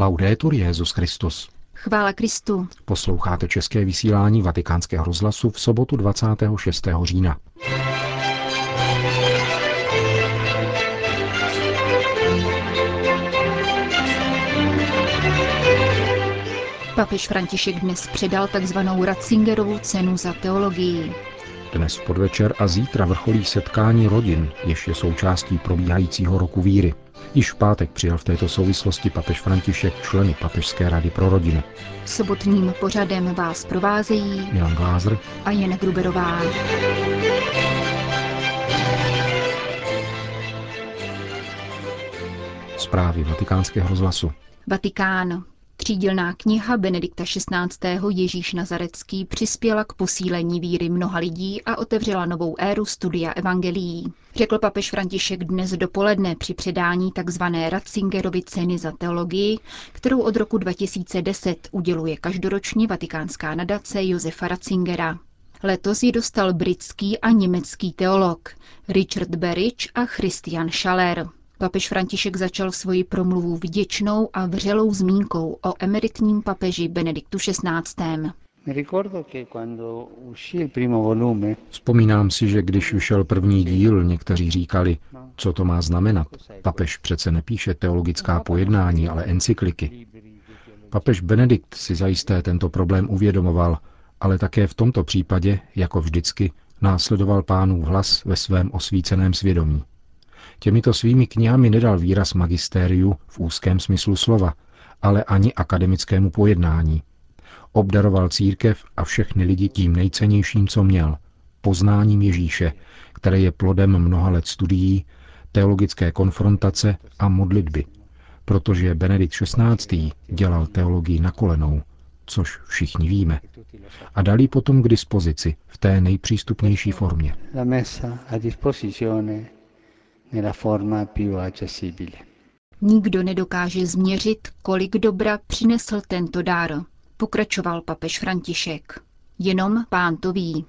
Laudetur Jezus Christus. Chvála Kristu. Posloucháte české vysílání Vatikánského rozhlasu v sobotu 26. října. Papež František dnes předal takzvanou Ratzingerovu cenu za teologii. Dnes podvečer a zítra vrcholí setkání rodin, jež je součástí probíhajícího roku víry. Již v pátek přijal v této souvislosti papež František členy Papežské rady pro rodinu. Sobotním pořadem vás provázejí Milan Glázer a Jen Gruberová. Zprávy vatikánského rozhlasu. Vatikán. Třídilná kniha Benedikta XVI. Ježíš Nazarecký přispěla k posílení víry mnoha lidí a otevřela novou éru studia evangelií. Řekl papež František dnes dopoledne při předání tzv. Ratzingerovy ceny za teologii, kterou od roku 2010 uděluje každoročně vatikánská nadace Josefa Ratzingera. Letos ji dostal britský a německý teolog Richard Berich a Christian Schaller. Papež František začal svoji promluvu vděčnou a vřelou zmínkou o emeritním papeži Benediktu XVI. Vzpomínám si, že když vyšel první díl, někteří říkali, co to má znamenat. Papež přece nepíše teologická pojednání, ale encykliky. Papež Benedikt si zajisté tento problém uvědomoval, ale také v tomto případě, jako vždycky, následoval pánův hlas ve svém osvíceném svědomí. Těmito svými knihami nedal výraz magistériu v úzkém smyslu slova, ale ani akademickému pojednání. Obdaroval církev a všechny lidi tím nejcennějším, co měl, poznáním Ježíše, které je plodem mnoha let studií, teologické konfrontace a modlitby, protože Benedikt XVI. dělal teologii na kolenou, což všichni víme, a dali potom k dispozici v té nejpřístupnější formě nella forma più accessibile. Nikdo nedokáže změřit, kolik dobra přinesl tento dár, pokračoval papež František. Jenom pán to ví.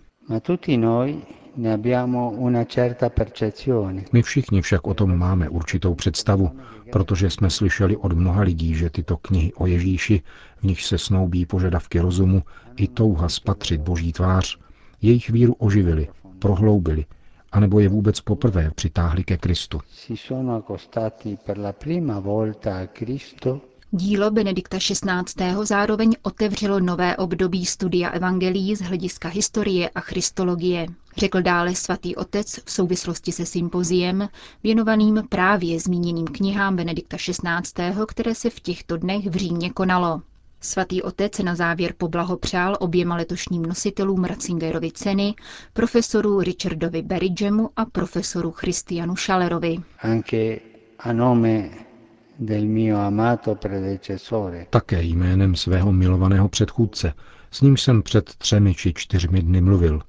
My všichni však o tom máme určitou představu, protože jsme slyšeli od mnoha lidí, že tyto knihy o Ježíši, v nich se snoubí požadavky rozumu i touha spatřit boží tvář, jejich víru oživili, prohloubili anebo je vůbec poprvé přitáhli ke Kristu. Dílo Benedikta XVI. zároveň otevřelo nové období studia evangelií z hlediska historie a christologie, řekl dále svatý otec v souvislosti se sympoziem, věnovaným právě zmíněným knihám Benedikta XVI., které se v těchto dnech v Římě konalo. Svatý otec na závěr poblahopřál oběma letošním nositelům Ratzingerovy ceny, profesoru Richardovi Berridgemu a profesoru Christianu Schallerovi. Také jménem svého milovaného předchůdce, s ním jsem před třemi či čtyřmi dny mluvil.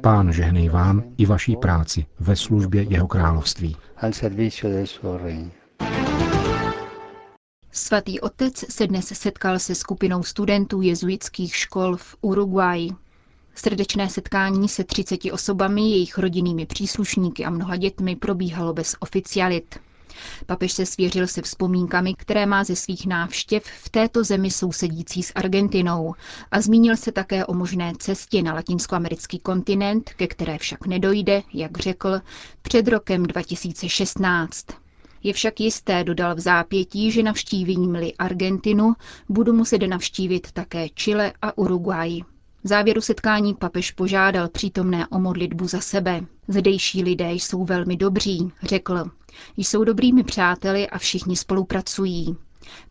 Pán žehnej vám i vaší práci ve službě jeho království. Svatý otec se dnes setkal se skupinou studentů jezuitských škol v Uruguayi. Srdečné setkání se 30 osobami, jejich rodinnými příslušníky a mnoha dětmi probíhalo bez oficialit. Papež se svěřil se vzpomínkami, které má ze svých návštěv v této zemi sousedící s Argentinou a zmínil se také o možné cestě na latinskoamerický kontinent, ke které však nedojde, jak řekl, před rokem 2016. Je však jisté, dodal v zápětí, že navštívením-li Argentinu budu muset navštívit také Chile a Uruguay. V závěru setkání papež požádal přítomné o modlitbu za sebe. Zdejší lidé jsou velmi dobří, řekl. Jsou dobrými přáteli a všichni spolupracují.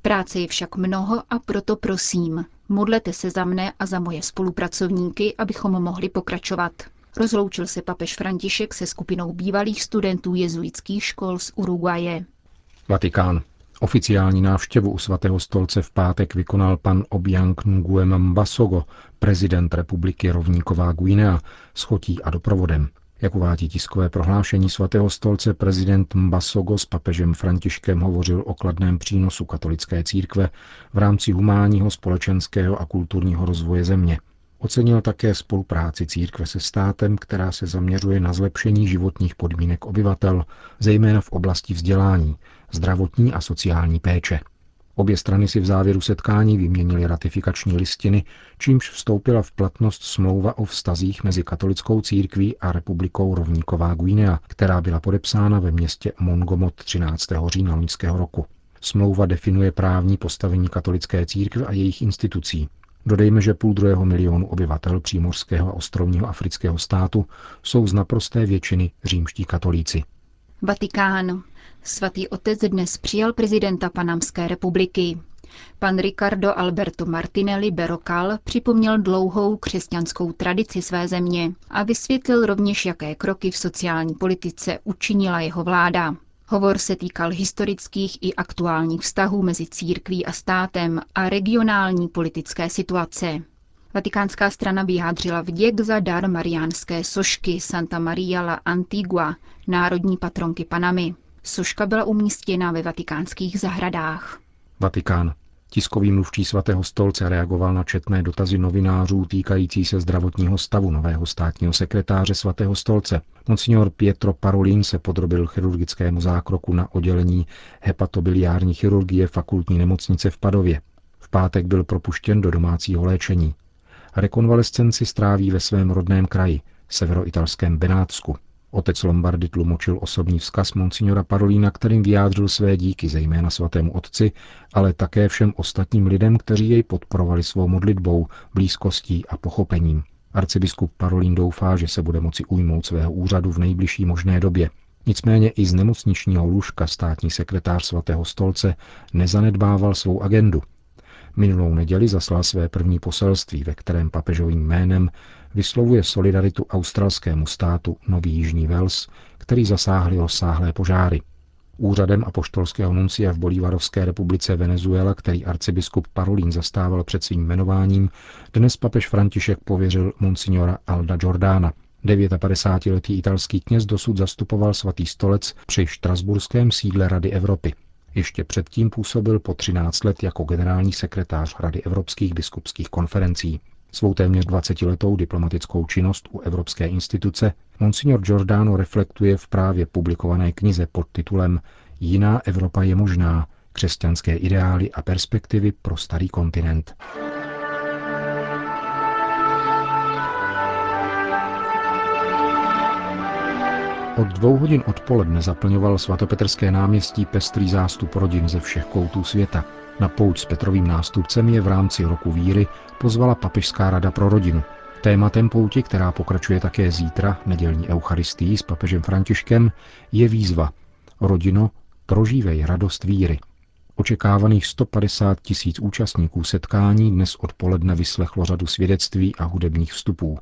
Práce je však mnoho a proto prosím, modlete se za mne a za moje spolupracovníky, abychom mohli pokračovat. Rozloučil se papež František se skupinou bývalých studentů jezuitských škol z Uruguaje. Vatikán. Oficiální návštěvu u svatého stolce v pátek vykonal pan Obiang Nguema Mbasogo, prezident republiky Rovníková Guinea, s chotí a doprovodem. Jak uvádí tiskové prohlášení svatého stolce, prezident Mbasogo s papežem Františkem hovořil o kladném přínosu katolické církve v rámci humánního, společenského a kulturního rozvoje země. Ocenil také spolupráci církve se státem, která se zaměřuje na zlepšení životních podmínek obyvatel, zejména v oblasti vzdělání, zdravotní a sociální péče. Obě strany si v závěru setkání vyměnily ratifikační listiny, čímž vstoupila v platnost smlouva o vztazích mezi katolickou církví a republikou Rovníková Guinea, která byla podepsána ve městě Mongomot 13. října loňského roku. Smlouva definuje právní postavení katolické církve a jejich institucí. Dodejme, že půl druhého milionu obyvatel přímořského a ostrovního afrického státu jsou z naprosté většiny římští katolíci. Vatikán. Svatý otec dnes přijal prezidenta Panamské republiky. Pan Ricardo Alberto Martinelli Berrocal připomněl dlouhou křesťanskou tradici své země a vysvětlil rovněž, jaké kroky v sociální politice učinila jeho vláda. Hovor se týkal historických i aktuálních vztahů mezi církví a státem a regionální politické situace. Vatikánská strana vyjádřila vděk za dar mariánské sošky Santa Maria la Antigua, národní patronky Panamy. Soška byla umístěna ve vatikánských zahradách. Vatikán. Tiskový mluvčí svatého stolce reagoval na četné dotazy novinářů týkající se zdravotního stavu nového státního sekretáře svatého stolce. Monsignor Pietro Parolin se podrobil chirurgickému zákroku na oddělení hepatobiliární chirurgie fakultní nemocnice v Padově. V pátek byl propuštěn do domácího léčení. Rekonvalescenci stráví ve svém rodném kraji, severoitalském Benátsku. Otec Lombardy tlumočil osobní vzkaz monsignora Parolína, kterým vyjádřil své díky zejména svatému otci, ale také všem ostatním lidem, kteří jej podporovali svou modlitbou, blízkostí a pochopením. Arcibiskup Parolín doufá, že se bude moci ujmout svého úřadu v nejbližší možné době. Nicméně i z nemocničního lůžka státní sekretář svatého stolce nezanedbával svou agendu. Minulou neděli zaslal své první poselství, ve kterém papežovým jménem vyslovuje solidaritu australskému státu Nový Jižní Wales, který zasáhly rozsáhlé požáry. Úřadem apoštolského nuncia v Bolívarovské republice Venezuela, který arcibiskup Parolín zastával před svým jmenováním, dnes papež František pověřil monsignora Alda Jordana. 59-letý italský kněz dosud zastupoval svatý stolec při štrasburském sídle Rady Evropy. Ještě předtím působil po 13 let jako generální sekretář Rady evropských biskupských konferencí. Svou téměř 20-letou diplomatickou činnost u Evropské instituce Monsignor Giordano reflektuje v právě publikované knize pod titulem Jiná Evropa je možná, křesťanské ideály a perspektivy pro starý kontinent. Od dvou hodin odpoledne zaplňoval svatopetrské náměstí pestrý zástup rodin ze všech koutů světa. Na pouť s Petrovým nástupcem je v rámci roku víry pozvala Papežská rada pro rodinu. Tématem pouti, která pokračuje také zítra, nedělní eucharistii s papežem Františkem, je výzva Rodino, prožívej radost víry. Očekávaných 150 tisíc účastníků setkání dnes odpoledne vyslechlo řadu svědectví a hudebních vstupů.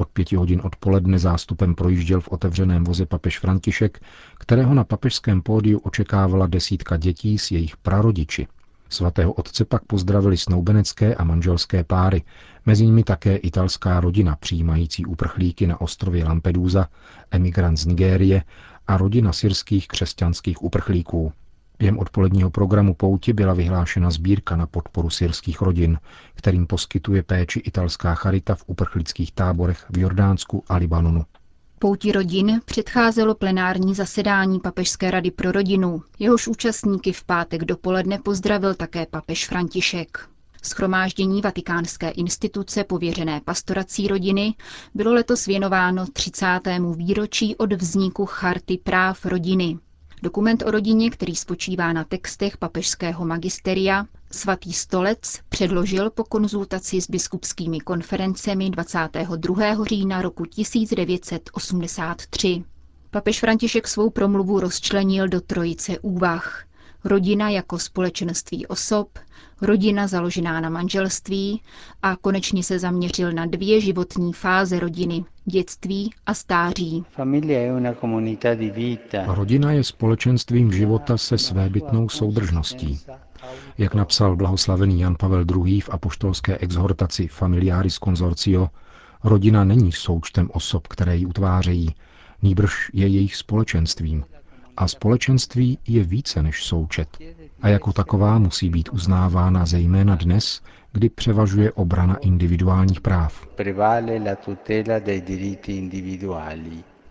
Od pěti hodin odpoledne zástupem projížděl v otevřeném voze papež František, kterého na papežském pódiu očekávala desítka dětí s jejich prarodiči. Svatého otce pak pozdravili snoubenecké a manželské páry, mezi nimi také italská rodina přijímající uprchlíky na ostrově Lampedusa, emigrant z Nigérie a rodina syrských křesťanských uprchlíků. Během odpoledního programu pouti byla vyhlášena sbírka na podporu syrských rodin, kterým poskytuje péči italská charita v uprchlických táborech v Jordánsku a Libanonu. Pouti rodin předcházelo plenární zasedání Papežské rady pro rodinu. Jehož účastníky v pátek dopoledne pozdravil také papež František. Schromáždění Vatikánské instituce pověřené pastorací rodiny bylo letos věnováno 30. výročí od vzniku Charty práv rodiny. Dokument o rodině, který spočívá na textech papežského magisteria, svatý stolec předložil po konzultaci s biskupskými konferencemi 22. října roku 1983. Papež František svou promluvu rozčlenil do trojice úvah. Rodina jako společenství osob, rodina založená na manželství a konečně se zaměřil na dvě životní fáze rodiny, dětství a stáří. Rodina je společenstvím života se svébytnou soudržností. Jak napsal blahoslavený Jan Pavel II. v apoštolské exhortaci Familiaris Consortio, rodina není součtem osob, které ji utvářejí, nýbrž je jejich společenstvím. A společenství je více než součet. A jako taková musí být uznávána zejména dnes, kdy převažuje obrana individuálních práv.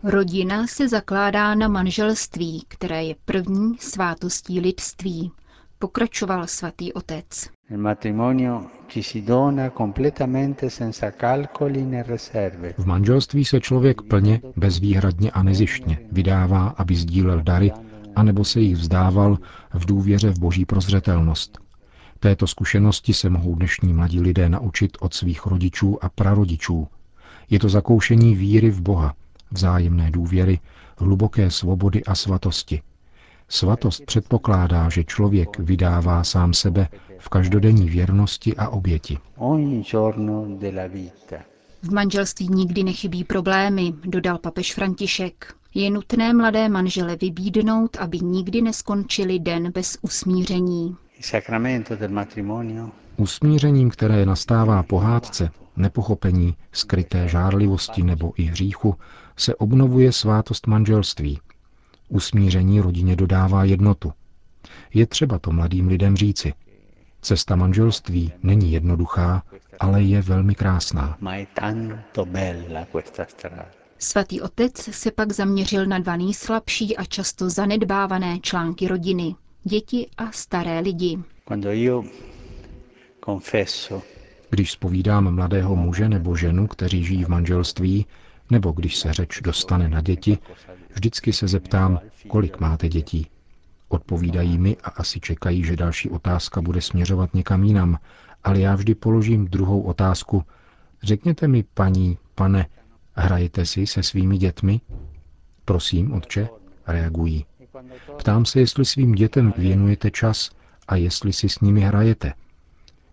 Rodina se zakládá na manželství, které je první svátostí lidství. Pokračoval svatý otec. V manželství se člověk plně, bezvýhradně a nezištně vydává, aby sdílel dary, anebo se jich vzdával v důvěře v boží prozřetelnost. Této zkušenosti se mohou dnešní mladí lidé naučit od svých rodičů a prarodičů. Je to zakoušení víry v Boha, vzájemné důvěry, hluboké svobody a svatosti. Svatost předpokládá, že člověk vydává sám sebe v každodenní věrnosti a oběti. V manželství nikdy nechybí problémy, dodal papež František. Je nutné mladé manžele vybídnout, aby nikdy neskončili den bez usmíření. Usmířením, které nastává pohádce, nepochopení, skryté žárlivosti nebo i hříchu, se obnovuje svátost manželství. Usmíření rodině dodává jednotu. Je třeba to mladým lidem říci. Cesta manželství není jednoduchá, ale je velmi krásná. Svatý otec se pak zaměřil na dva nejslabší a často zanedbávané články rodiny děti a staré lidi. Když spovídám mladého muže nebo ženu, kteří žijí v manželství, nebo když se řeč dostane na děti, vždycky se zeptám, kolik máte dětí. Odpovídají mi a asi čekají, že další otázka bude směřovat někam jinam, ale já vždy položím druhou otázku. Řekněte mi, paní, pane, hrajete si se svými dětmi? Prosím, otče, reagují. Ptám se, jestli svým dětem věnujete čas a jestli si s nimi hrajete.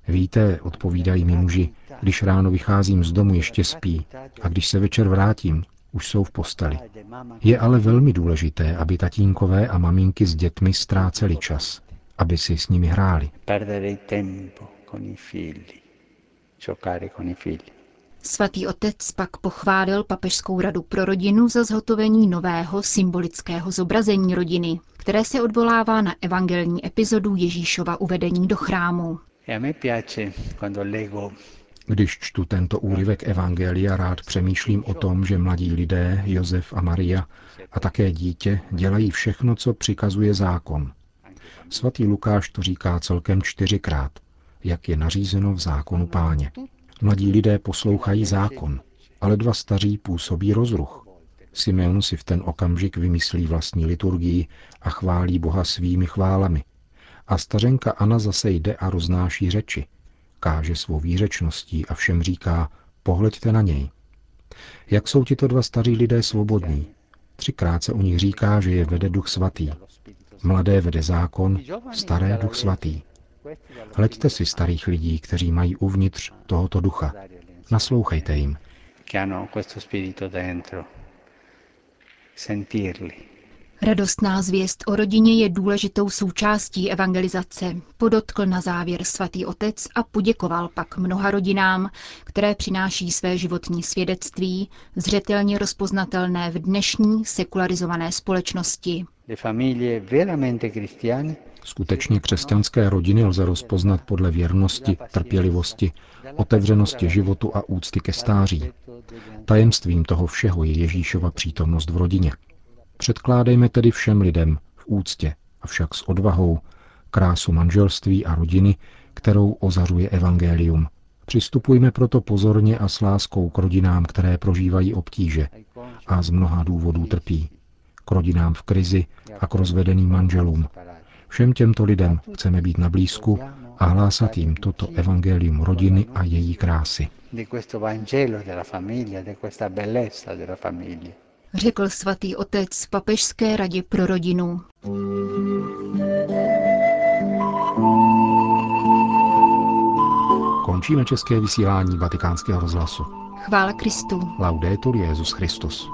Víte, odpovídají mi muži, když ráno vycházím z domu, ještě spí a když se večer vrátím, už jsou v posteli. Je ale velmi důležité, aby tatínkové a maminky s dětmi ztráceli čas, aby si s nimi hráli. Svatý otec pak pochválil Papežskou radu pro rodinu za zhotovení nového symbolického zobrazení rodiny, které se odvolává na evangelní epizodu Ježíšova uvedení do chrámu. Když čtu tento úryvek Evangelia, rád přemýšlím o tom, že mladí lidé, Josef a Maria a také dítě dělají všechno, co přikazuje zákon. Svatý Lukáš to říká celkem čtyřikrát, jak je nařízeno v zákonu páně. Mladí lidé poslouchají zákon, ale dva staří působí rozruch. Simeon si v ten okamžik vymyslí vlastní liturgii a chválí Boha svými chválami. A stařenka Anna zase jde a roznáší řeči. Káže svou výřečností a všem říká, pohleďte na něj. Jak jsou tito dva staří lidé svobodní? Třikrát se o nich říká, že je vede duch svatý. Mladé vede zákon, staré duch svatý. Hleďte si starých lidí, kteří mají uvnitř tohoto ducha. Naslouchejte jim. Radostná zvěst o rodině je důležitou součástí evangelizace, podotkl na závěr svatý otec a poděkoval pak mnoha rodinám, které přináší své životní svědectví, zřetelně rozpoznatelné v dnešní sekularizované společnosti. Skutečně křesťanské rodiny lze rozpoznat podle věrnosti, trpělivosti, otevřenosti životu a úcty ke stáří. Tajemstvím toho všeho je Ježíšova přítomnost v rodině. Předkládejme tedy všem lidem v úctě, avšak s odvahou, krásu manželství a rodiny, kterou ozařuje Evangelium. Přistupujme proto pozorně a s láskou k rodinám, které prožívají obtíže a z mnoha důvodů trpí. K rodinám v krizi a k rozvedeným manželům, Všem těmto lidem chceme být na blízku a hlásat jim toto evangelium rodiny a její krásy. Řekl svatý otec Papežské radě pro rodinu. Končíme české vysílání vatikánského rozhlasu. Chvála Kristu. Laudetur Jezus Christus.